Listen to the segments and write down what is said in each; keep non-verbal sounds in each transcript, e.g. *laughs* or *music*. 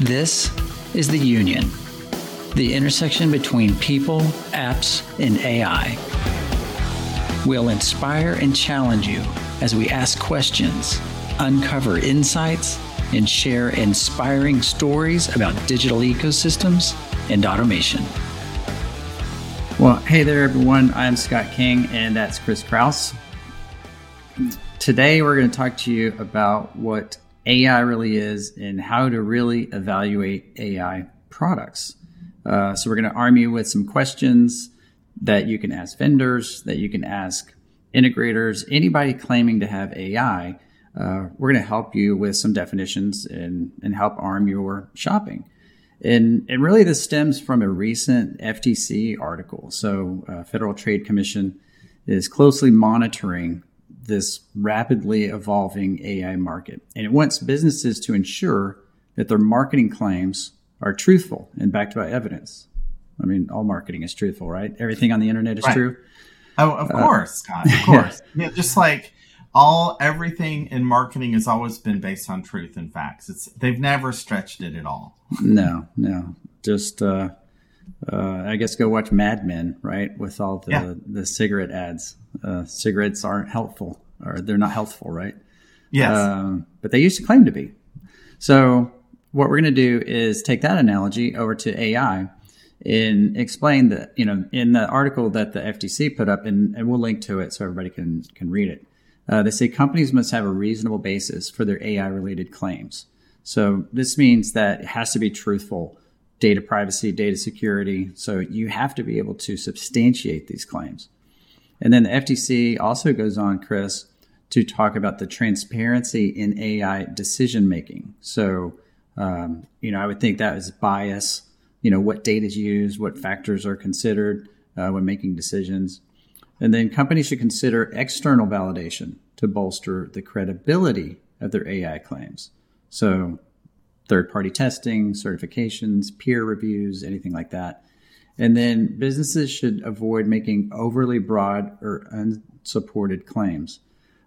This is the Union, the intersection between people, apps, and AI. We'll inspire and challenge you as we ask questions, uncover insights, and share inspiring stories about digital ecosystems and automation. Well, hey there, everyone. I'm Scott King, and that's Chris Kraus. Today, we're going to talk to you about what AI really is and how to really evaluate AI products. Uh, so, we're going to arm you with some questions that you can ask vendors, that you can ask integrators, anybody claiming to have AI. Uh, we're going to help you with some definitions and, and help arm your shopping. And, and really, this stems from a recent FTC article. So, uh, Federal Trade Commission is closely monitoring this rapidly evolving AI market. And it wants businesses to ensure that their marketing claims are truthful and backed by evidence. I mean, all marketing is truthful, right? Everything on the internet is right. true. Oh, of uh, course, Scott. Of *laughs* course. yeah. yeah, just like all everything in marketing has always been based on truth and facts. It's they've never stretched it at all. No, no. Just uh, uh, I guess go watch Mad Men, right? With all the yeah. the cigarette ads. Uh, cigarettes aren't helpful, or they're not healthful, right? Yes. Um, but they used to claim to be. So what we're going to do is take that analogy over to AI and explain that you know in the article that the FTC put up, and, and we'll link to it so everybody can can read it. Uh, they say companies must have a reasonable basis for their AI related claims. So this means that it has to be truthful data privacy, data security. So you have to be able to substantiate these claims. And then the FTC also goes on, Chris, to talk about the transparency in AI decision making. So, um, you know, I would think that is bias, you know, what data is used, what factors are considered uh, when making decisions. And then companies should consider external validation to bolster the credibility of their AI claims. So, third party testing, certifications, peer reviews, anything like that. And then businesses should avoid making overly broad or unsupported claims.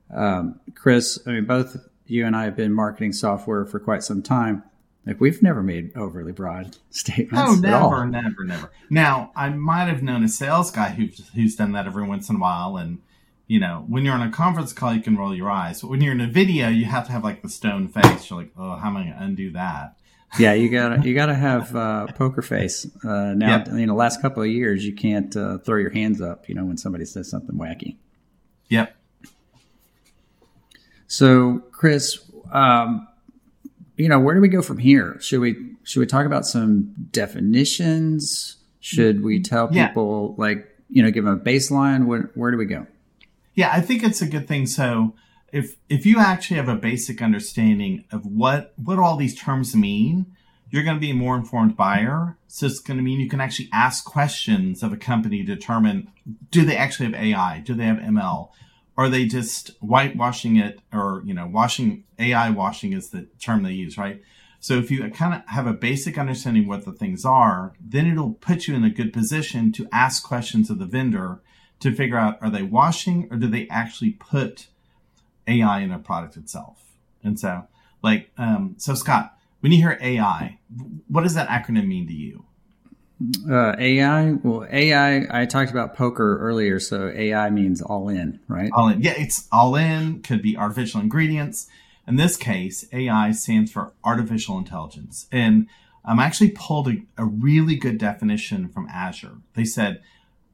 Um, Chris, I mean, both you and I have been marketing software for quite some time. Like we've never made overly broad *laughs* statements. Oh, never, never, never. Now, I might have known a sales guy who's who's done that every once in a while, and you know, when you're on a conference call, you can roll your eyes, but when you're in a video, you have to have like the stone face. You're like, oh, how am I going to undo that? *laughs* yeah, you gotta you gotta have uh, poker face. Uh, now, yep. in the last couple of years, you can't uh, throw your hands up. You know, when somebody says something wacky. Yep. So, Chris, um, you know, where do we go from here? Should we should we talk about some definitions? Should we tell people yeah. like you know give them a baseline? Where where do we go? Yeah, I think it's a good thing. So if if you actually have a basic understanding of what what all these terms mean, you're going to be a more informed buyer. So it's going to mean you can actually ask questions of a company to determine do they actually have AI? Do they have ML? Are they just whitewashing it or, you know, washing AI washing is the term they use, right? So if you kind of have a basic understanding what the things are, then it'll put you in a good position to ask questions of the vendor to figure out are they washing or do they actually put AI in a product itself? And so, like, um, so Scott, when you hear AI, what does that acronym mean to you? Uh, AI, well, AI, I talked about poker earlier, so AI means all in, right? All in. Yeah, it's all in, could be artificial ingredients. In this case, AI stands for artificial intelligence. And I'm actually pulled a, a really good definition from Azure. They said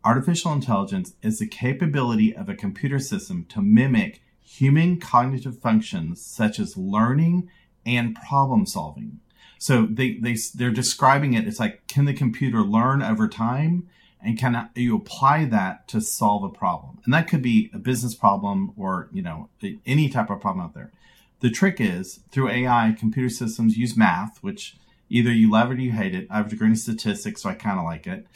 artificial intelligence is the capability of a computer system to mimic human cognitive functions such as learning and problem solving. So they, they, they're describing it. It's like, can the computer learn over time? And can you apply that to solve a problem? And that could be a business problem or, you know, any type of problem out there. The trick is through AI, computer systems use math, which either you love it or you hate it. I have a degree in statistics, so I kind of like it.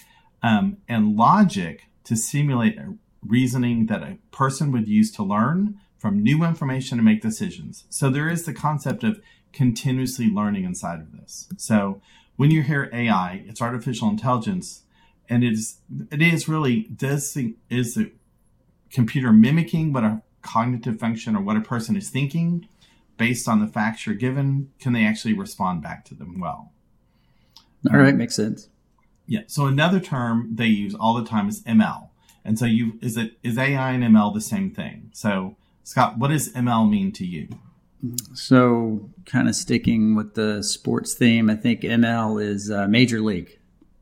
Um, and logic to simulate reasoning that a person would use to learn from new information to make decisions. So there is the concept of continuously learning inside of this. So when you hear AI, it's artificial intelligence, and it is it is really does the is the computer mimicking what a cognitive function or what a person is thinking based on the facts you're given, can they actually respond back to them well? All right, makes sense. Yeah. So another term they use all the time is ML. And so you is it is AI and ML the same thing? So Scott, what does ML mean to you? So kind of sticking with the sports theme, I think ML is uh, Major League.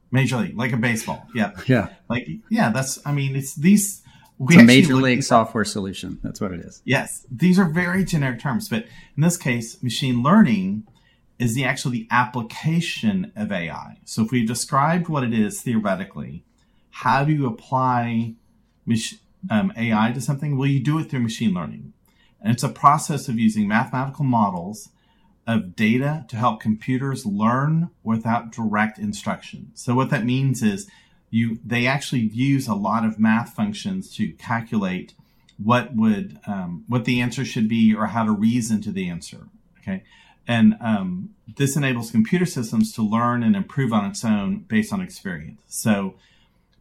Major League, like a baseball. Yeah. *laughs* Yeah. Like yeah, that's I mean it's these we it's a major league software solution. That's what it is. Yes. These are very generic terms, but in this case, machine learning is the actual the application of AI. So if we've described what it is theoretically, how do you apply um, AI to something? Well, you do it through machine learning. And it's a process of using mathematical models of data to help computers learn without direct instruction. So what that means is you they actually use a lot of math functions to calculate what would um, what the answer should be or how to reason to the answer. Okay, and um, this enables computer systems to learn and improve on its own based on experience. So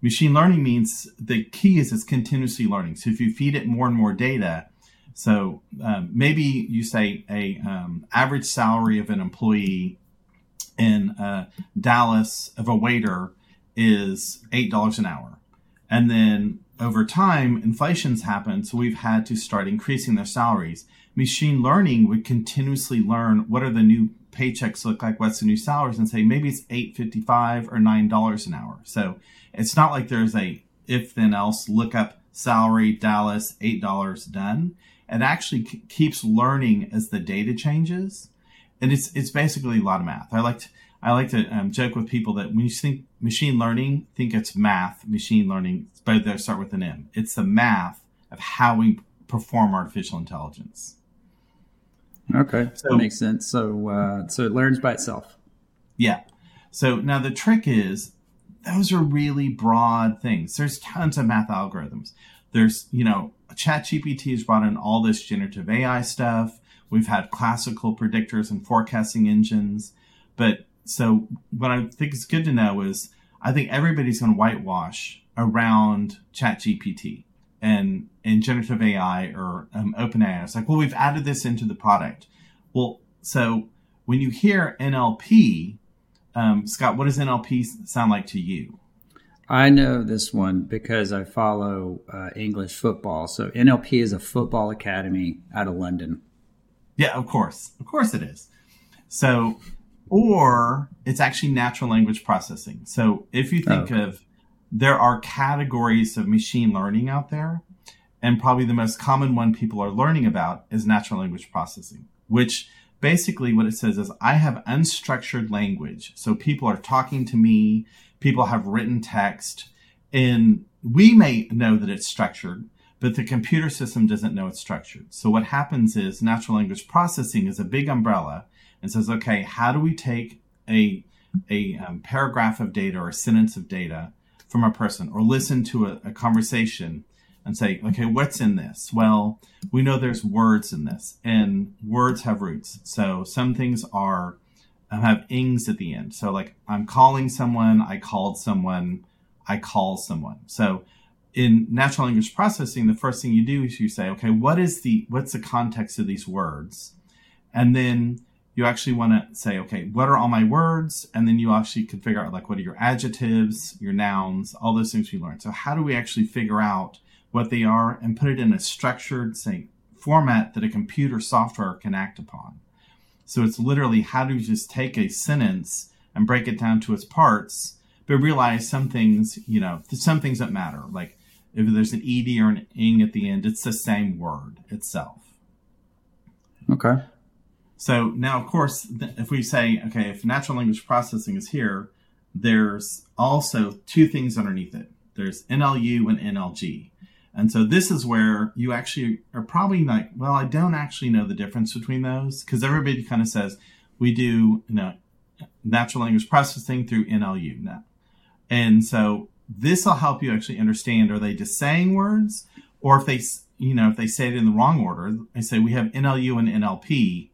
machine learning means the key is it's continuously learning. So if you feed it more and more data, so um, maybe you say a um, average salary of an employee in uh, Dallas of a waiter is eight dollars an hour, and then over time inflation's happened, so we've had to start increasing their salaries. Machine learning would continuously learn what are the new paychecks look like, what's the new salaries, and say maybe it's eight fifty five or nine dollars an hour. So it's not like there's a if then else look up salary Dallas eight dollars done. It actually keeps learning as the data changes, and it's it's basically a lot of math. I like to, I like to um, joke with people that when you think machine learning, think it's math. Machine learning, but they start with an M. It's the math of how we perform artificial intelligence. Okay, so, that makes sense. So, uh, so it learns by itself. Yeah. So now the trick is, those are really broad things. There's tons of math algorithms. There's, you know, ChatGPT has brought in all this generative AI stuff. We've had classical predictors and forecasting engines. But so what I think is good to know is I think everybody's going to whitewash around ChatGPT and and generative AI or um, OpenAI. It's like, well, we've added this into the product. Well, so when you hear NLP, um, Scott, what does NLP sound like to you? I know this one because I follow uh, English football. So NLP is a football academy out of London. Yeah, of course, of course it is. So, or it's actually natural language processing. So if you think oh, of there are categories of machine learning out there, and probably the most common one people are learning about is natural language processing, which basically what it says is I have unstructured language. So people are talking to me, people have written text, and we may know that it's structured, but the computer system doesn't know it's structured. So what happens is natural language processing is a big umbrella and says, okay, how do we take a a um, paragraph of data or a sentence of data from a person or listen to a, a conversation and say, okay, what's in this? Well, we know there's words in this, and words have roots. So some things are um, have ings at the end. So like I'm calling someone, I called someone, I call someone. So in natural language processing, the first thing you do is you say, okay, what is the what's the context of these words, and then you actually want to say, okay, what are all my words? And then you actually can figure out like what are your adjectives, your nouns, all those things we learned. So how do we actually figure out what they are and put it in a structured, say, format that a computer software can act upon? So it's literally how do you just take a sentence and break it down to its parts, but realize some things, you know, some things that matter. Like if there's an ed or an ing at the end, it's the same word itself. Okay. So now, of course, if we say, okay, if natural language processing is here, there's also two things underneath it. There's NLU and NLG. And so this is where you actually are probably like, well, I don't actually know the difference between those because everybody kind of says we do, you know, natural language processing through NLU now. And so this will help you actually understand, are they just saying words or if they, you know, if they say it in the wrong order, they say we have NLU and NLP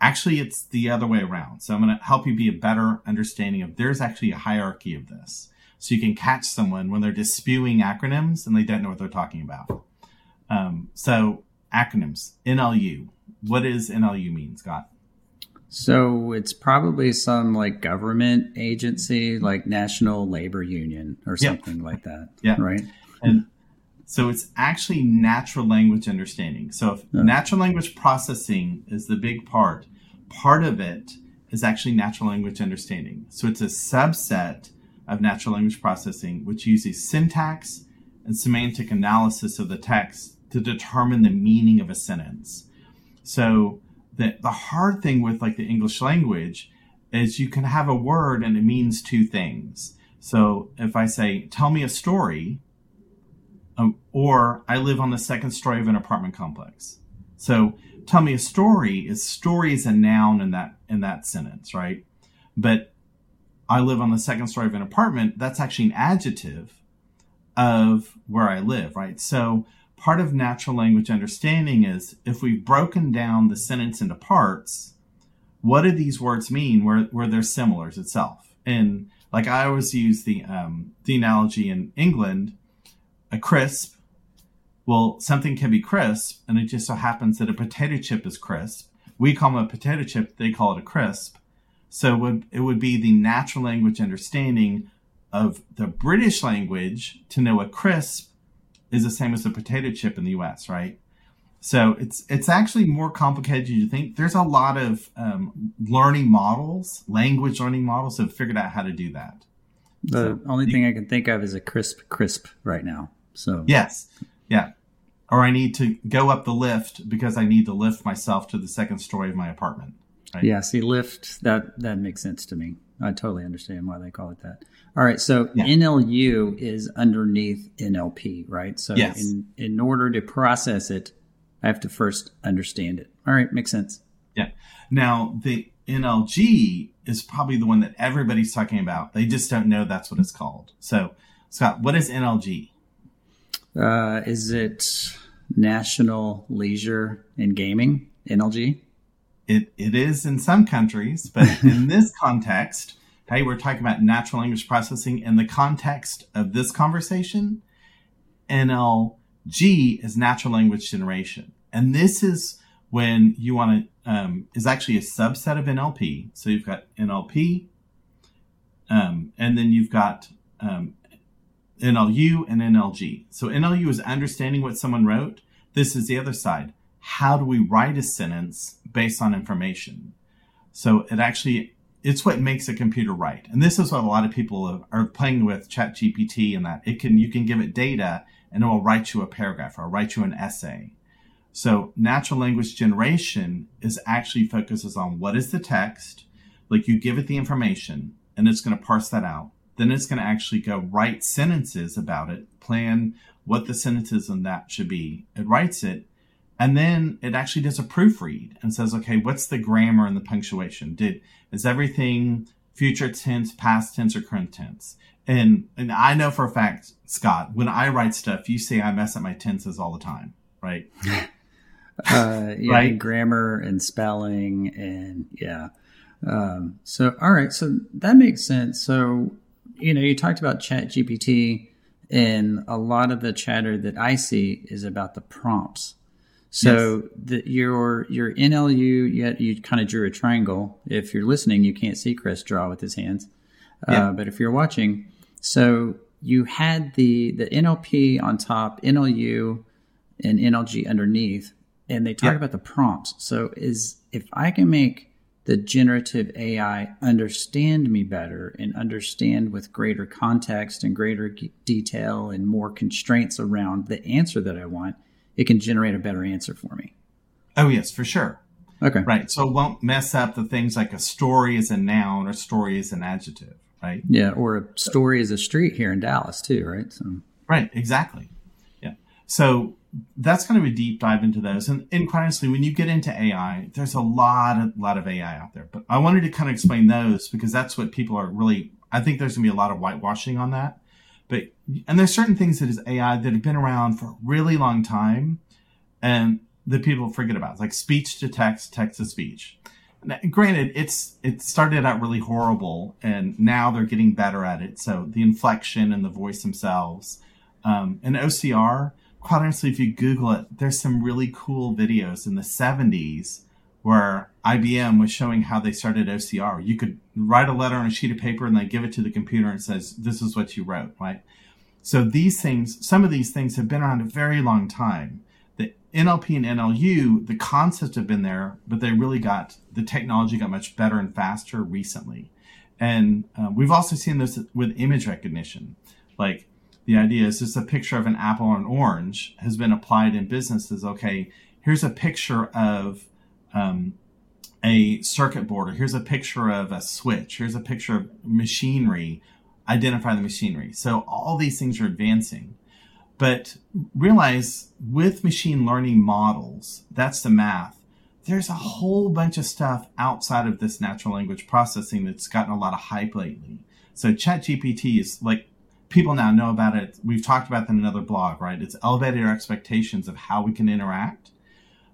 Actually, it's the other way around. So I'm going to help you be a better understanding of there's actually a hierarchy of this. So you can catch someone when they're just spewing acronyms and they don't know what they're talking about. Um, so acronyms, NLU. what does NLU mean, Scott? So it's probably some like government agency, like National Labor Union or something like that. Yeah. Right. And so it's actually natural language understanding. So if Yeah. natural language processing is the big part, part of it is actually natural language understanding. So it's a subset of natural language processing, which uses syntax and semantic analysis of the text to determine the meaning of a sentence. So the, the hard thing with like the English language is you can have a word and it means two things. So if I say, tell me a story, um, or I live on the second story of an apartment complex. So tell me a story is story is a noun in that in that sentence, right? But I live on the second story of an apartment, that's actually an adjective of where I live, right? So part of natural language understanding is if we've broken down the sentence into parts, what do these words mean where, where they're similars itself? And like I always use the um, the analogy in England, a crisp. Well, something can be crisp, and it just so happens that a potato chip is crisp. We call them a potato chip; they call it a crisp. So it would, it would be the natural language understanding of the British language to know a crisp is the same as a potato chip in the U.S. Right? So it's it's actually more complicated than you think. There's a lot of um, learning models, language learning models, have figured out how to do that. The only thing I can think of is a crisp crisp right now. So Yes, yeah. Or I need to go up the lift because I need to lift myself to the second story of my apartment. Right? yeah, see lift that that makes sense to me. I totally understand why they call it that. All right, so Yeah. NLU is underneath NLP, right? So Yes. in in order to process it, I have to first understand it. All right, makes sense. Yeah. Now the NLG is probably the one that everybody's talking about. They just don't know that's what it's called. So Scott, what is NLG? Uh, is it National Leisure and Gaming NLG? It it is in some countries, but *laughs* in this context, hey, we're talking about natural language processing. In the context of this conversation, NLG is natural language generation, and this is when you want to um, is actually a subset of NLP. So you've got NLP, um, and then you've got um, NLU and NLG. So NLU is understanding what someone wrote. This is the other side. How do we write a sentence based on information? So it actually it's what makes a computer write. And this is what a lot of people are playing with ChatGPT and that it can you can give it data and it will write you a paragraph or write you an essay. So natural language generation is actually focuses on what is the text, like you give it the information and it's going to parse that out. Then it's going to actually go write sentences about it, plan what the sentences in that should be. It writes it and then it actually does a proofread and says, okay, what's the grammar and the punctuation? Did is everything future tense, past tense, or current tense? And and I know for a fact, Scott, when I write stuff, you say I mess up my tenses all the time, right? *laughs* Uh, yeah, Right. and grammar and spelling and yeah. Um, so all right, so that makes sense. So you know, you talked about Chat GPT, and a lot of the chatter that I see is about the prompts. So the, your your NLU, yet you kind of drew a triangle. If you're listening, you can't see Chris draw with his hands, Yeah. uh, but if you're watching, so you had the the NLP on top, NLU, and NLG underneath, and they talk Yeah. about the prompts. So is if I can make the generative AI understand me better and understand with greater context and greater g- detail and more constraints around the answer that I want, it can generate a better answer for me. Oh yes, for sure. Okay. Right. So it won't mess up the things like a story is a noun or story is an adjective, right? Yeah. Or a story is a street here in Dallas too, right? So Right, exactly. So that's kind of a deep dive into those. And, and quite honestly, when you get into AI, there's a lot of lot of AI out there. But I wanted to kind of explain those because that's what people are really I think there's gonna be a lot of whitewashing on that. But and there's certain things that is AI that have been around for a really long time and that people forget about. like speech to text, text to speech. Now, granted, it's it started out really horrible, and now they're getting better at it. So the inflection and the voice themselves, um, and OCR, quite honestly, if you Google it, there's some really cool videos in the 70s where IBM was showing how they started OCR. You could write a letter on a sheet of paper and they give it to the computer and says, "This is what you wrote," right? So these things, some of these things have been around a very long time. The NLP and NLU, the concepts have been there, but they really got the technology got much better and faster recently. And uh, we've also seen this with image recognition. Like the idea is just a picture of an apple or an orange has been applied in businesses. Okay, here's a picture of um, a circuit board, or here's a picture of a switch, here's a picture of machinery, identify the machinery. So all these things are advancing. But realize with machine learning models, that's the math. There's a whole bunch of stuff outside of this natural language processing that's gotten a lot of hype lately. So ChatGPT is like people now know about it. We've talked about that in another blog, right? It's elevated our expectations of how we can interact.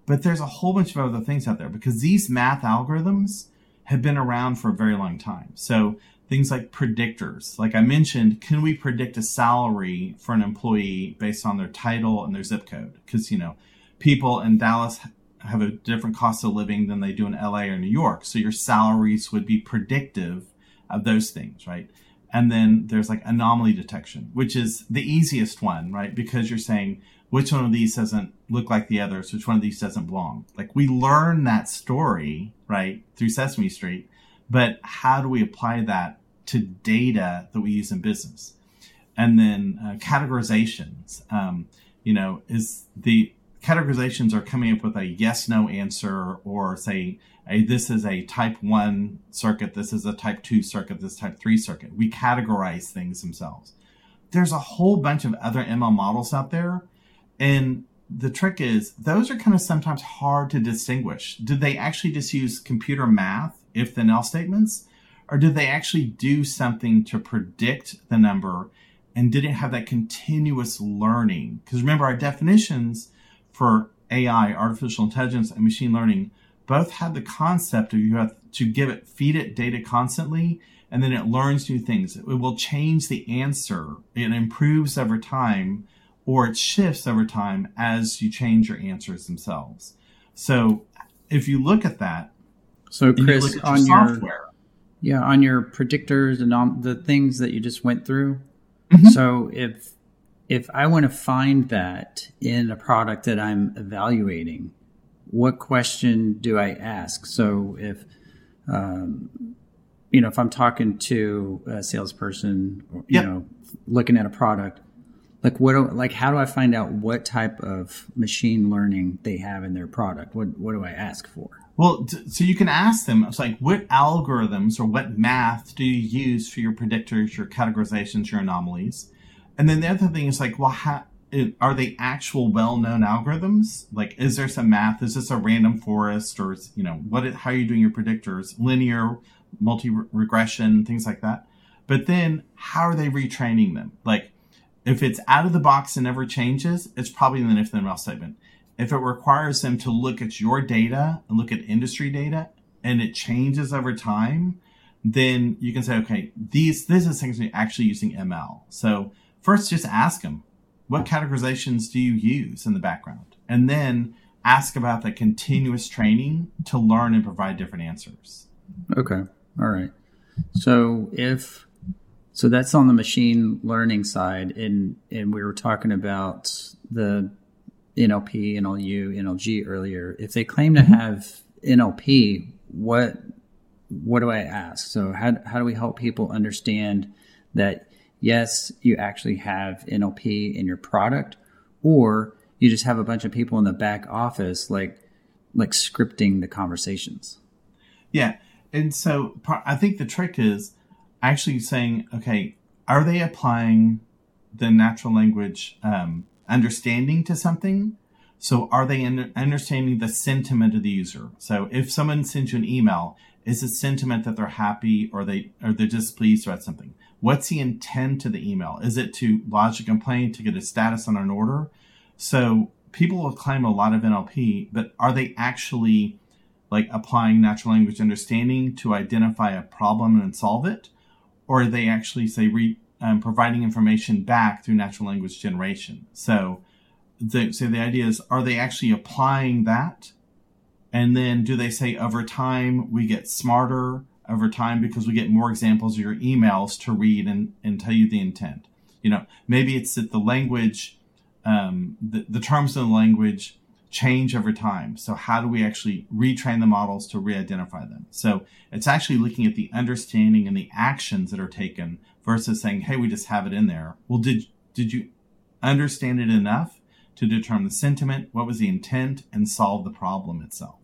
But there's a whole bunch of other things out there because these math algorithms have been around for a very long time. So things like predictors, like I mentioned, can we predict a salary for an employee based on their title and their zip code? Because, you know, people in Dallas have a different cost of living than they do in LA or New York. So your salaries would be predictive of those things, right? And then there's like anomaly detection, which is the easiest one, right? Because you're saying, which one of these doesn't look like the others, which one of these doesn't belong. Like we learn that story, right, through Sesame Street, but how do we apply that to data that we use in business? And then uh, categorizations, um, you know, is the categorizations are coming up with a yes no answer or say a, this is a type 1 circuit this is a type 2 circuit this type 3 circuit we categorize things themselves there's a whole bunch of other ml models out there and the trick is those are kind of sometimes hard to distinguish. Did they actually just use computer math, if then else statements? Or did they actually do something to predict the number and did it have that continuous learning? Because remember, our definitions for AI, artificial intelligence, and machine learning both have the concept of you have to give it, feed it data constantly, and then it learns new things. It will change the answer. It improves over time or it shifts over time as you change your answers themselves. So if you look at that, so Chris, you on your, software, yeah, on your predictors and on the things that you just went through. Mm-hmm. So if if I want to find that in a product that I'm evaluating, what question do I ask? So if um, you know, if I'm talking to a salesperson, you yep. know, looking at a product, like what do, like how do I find out what type of machine learning they have in their product? What what do I ask for? Well, so you can ask them. It's like what algorithms or what math do you use for your predictors, your categorizations, your anomalies? And then the other thing is like, well, how, are they actual well-known algorithms? Like, is there some math? Is this a random forest, or you know, what? How are you doing your predictors? Linear, multi-regression, things like that. But then, how are they retraining them? Like, if it's out of the box and never changes, it's probably in the if then else statement. If it requires them to look at your data and look at industry data and it changes over time, then you can say, okay, these this is things actually using ML. So first, just ask them, what categorizations do you use in the background, and then ask about the continuous training to learn and provide different answers. Okay, all right. So if so that's on the machine learning side, and and we were talking about the NLP, NLU, NLG earlier. If they claim to mm-hmm. have NLP, what what do I ask? So how how do we help people understand that yes, you actually have NLP in your product, or you just have a bunch of people in the back office like like scripting the conversations. Yeah, and so I think the trick is actually saying, okay, are they applying the natural language um, understanding to something? So are they understanding the sentiment of the user? So if someone sends you an email, is it sentiment that they're happy or they or they're displeased about something? What's the intent of the email? Is it to lodge a complaint to get a status on an order? So people will claim a lot of NLP, but are they actually like applying natural language understanding to identify a problem and solve it? or are they actually say re, um, providing information back through natural language generation. So the, so the idea is, are they actually applying that? And then do they say over time we get smarter over time because we get more examples of your emails to read and, and tell you the intent? You know, maybe it's that the language, um, the, the terms of the language change over time. So how do we actually retrain the models to re-identify them? So it's actually looking at the understanding and the actions that are taken versus saying, "Hey, we just have it in there." Well, did did you understand it enough to determine the sentiment? What was the intent, and solve the problem itself?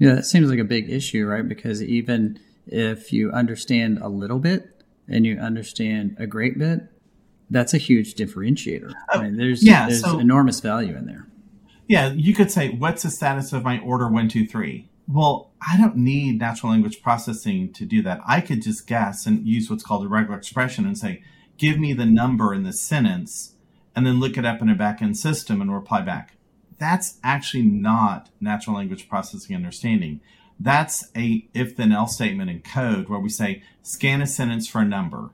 Yeah, that seems like a big issue, right? Because even if you understand a little bit and you understand a great bit, that's a huge differentiator. Oh, right? There's yeah, there's so, enormous value in there. Yeah, you could say, "What's the status of my order one two three? Well, I don't need natural language processing to do that. I could just guess and use what's called a regular expression and say, "Give me the number in the sentence," and then look it up in a backend system and reply back that's actually not natural language processing understanding. That's a if then else statement in code where we say scan a sentence for a number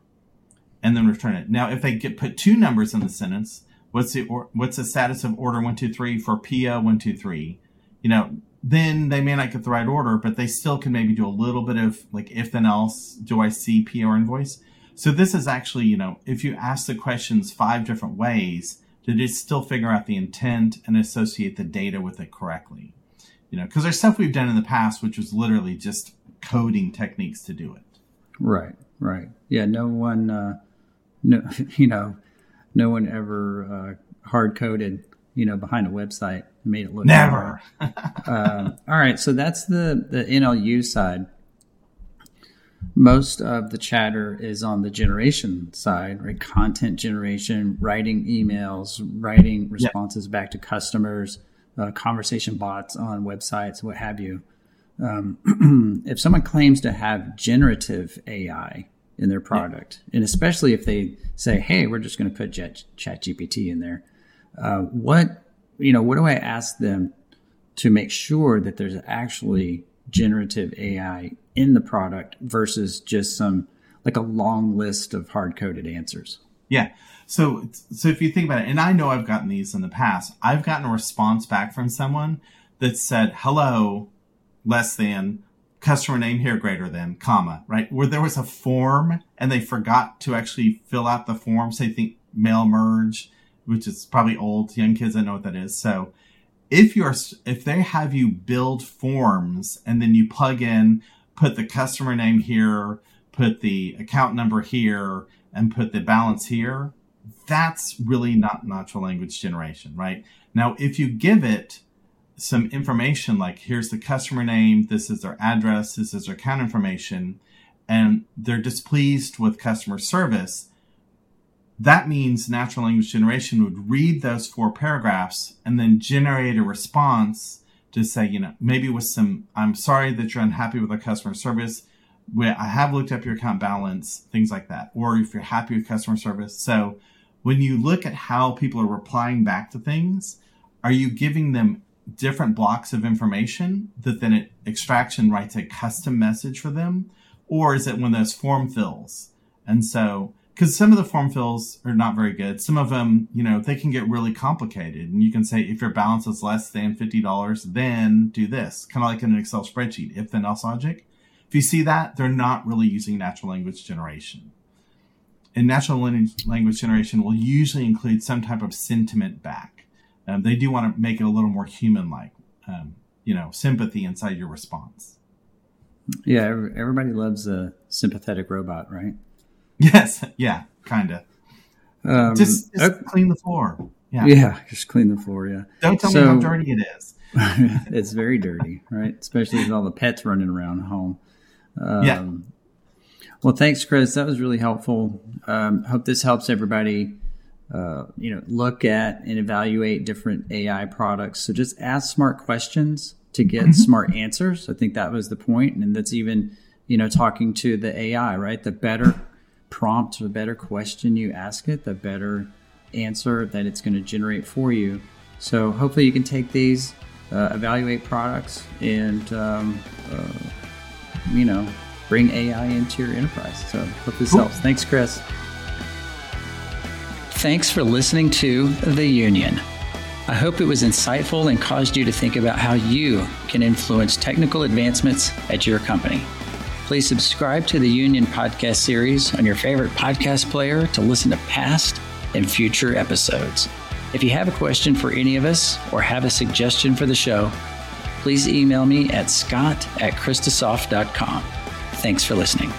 and then return it. Now, if they get put two numbers in the sentence, what's the or, what's the status of order one two three for PO one two three? You know, then they may not get the right order, but they still can maybe do a little bit of like if then else. Do I see PO invoice? So this is actually, you know, if you ask the questions five different ways, to just still figure out the intent and associate the data with it correctly. You know, because there's stuff we've done in the past which was literally just coding techniques to do it. Right, right. Yeah, no one, uh, no, *laughs* you know, no one ever uh, hard coded, you know, behind a website and made it look never. uh, *laughs* all right, so that's the the NLU side most of the chatter is on the generation side, right? Content generation, writing emails, writing responses back to customers, uh, conversation bots on websites, what have you. Um, *clears throat* if someone claims to have generative AI in their product, and especially if they say, "Hey, we're just going to put Chat, Chat GPT in there," uh, what you know, what do I ask them to make sure that there's actually generative AI in the product versus just some like a long list of hard coded answers. Yeah. So so if you think about it, and I know I've gotten these in the past, I've gotten a response back from someone that said, "Hello, less than." customer name here greater than comma right where there was a form and they forgot to actually fill out the form say think mail merge which is probably old young kids don't know what that is so if you're if they have you build forms and then you plug in put the customer name here put the account number here and put the balance here that's really not natural language generation right? Now if you give it some information like here's the customer name this is their address this is their account information and they're displeased with customer service that means natural language generation would read those four paragraphs and then generate a response to say, you know, maybe with some, I'm sorry that you're unhappy with our customer service. I have looked up your account balance, things like that. Or if you're happy with customer service. So when you look at how people are replying back to things, are you giving them different blocks of information that then it extraction writes a custom message for them? Or is it of those form fills? And so because some of the form fills are not very good. Some of them, you know, they can get really complicated. And you can say if your balance is less than $50, then do this, kind of like in an Excel spreadsheet, if then else logic. If you see that, they're not really using natural language generation. And natural language generation will usually include some type of sentiment back. Um, they do want to make it a little more human like, um, you know, sympathy inside your response. Yeah, everybody loves a sympathetic robot, right? Yes, yeah, kind of. Um, just, just uh, clean the floor. Yeah. yeah, just clean the floor. Yeah. Don't tell so, me how dirty it is. *laughs* it's very dirty, right? Especially with all the pets running around home. Um, yeah. Well, thanks, Chris. That was really helpful. Um, hope this helps everybody. Uh, you know, look at and evaluate different AI products. So just ask smart questions to get mm-hmm. smart answers. I think that was the point, and that's even you know talking to the AI, right? The better prompt, the better question you ask it, the better answer that it's going to generate for you. So hopefully you can take these, uh, evaluate products, and um, uh, you know bring AI into your enterprise. So hope this cool. helps. Thanks, Chris. Thanks for listening to The Union. I hope it was insightful and caused you to think about how you can influence technical advancements at your company. Please subscribe to the Union podcast series on your favorite podcast player to listen to past and future episodes. If you have a question for any of us or have a suggestion for the show, please email me at scott at kristasoft.com. Thanks for listening.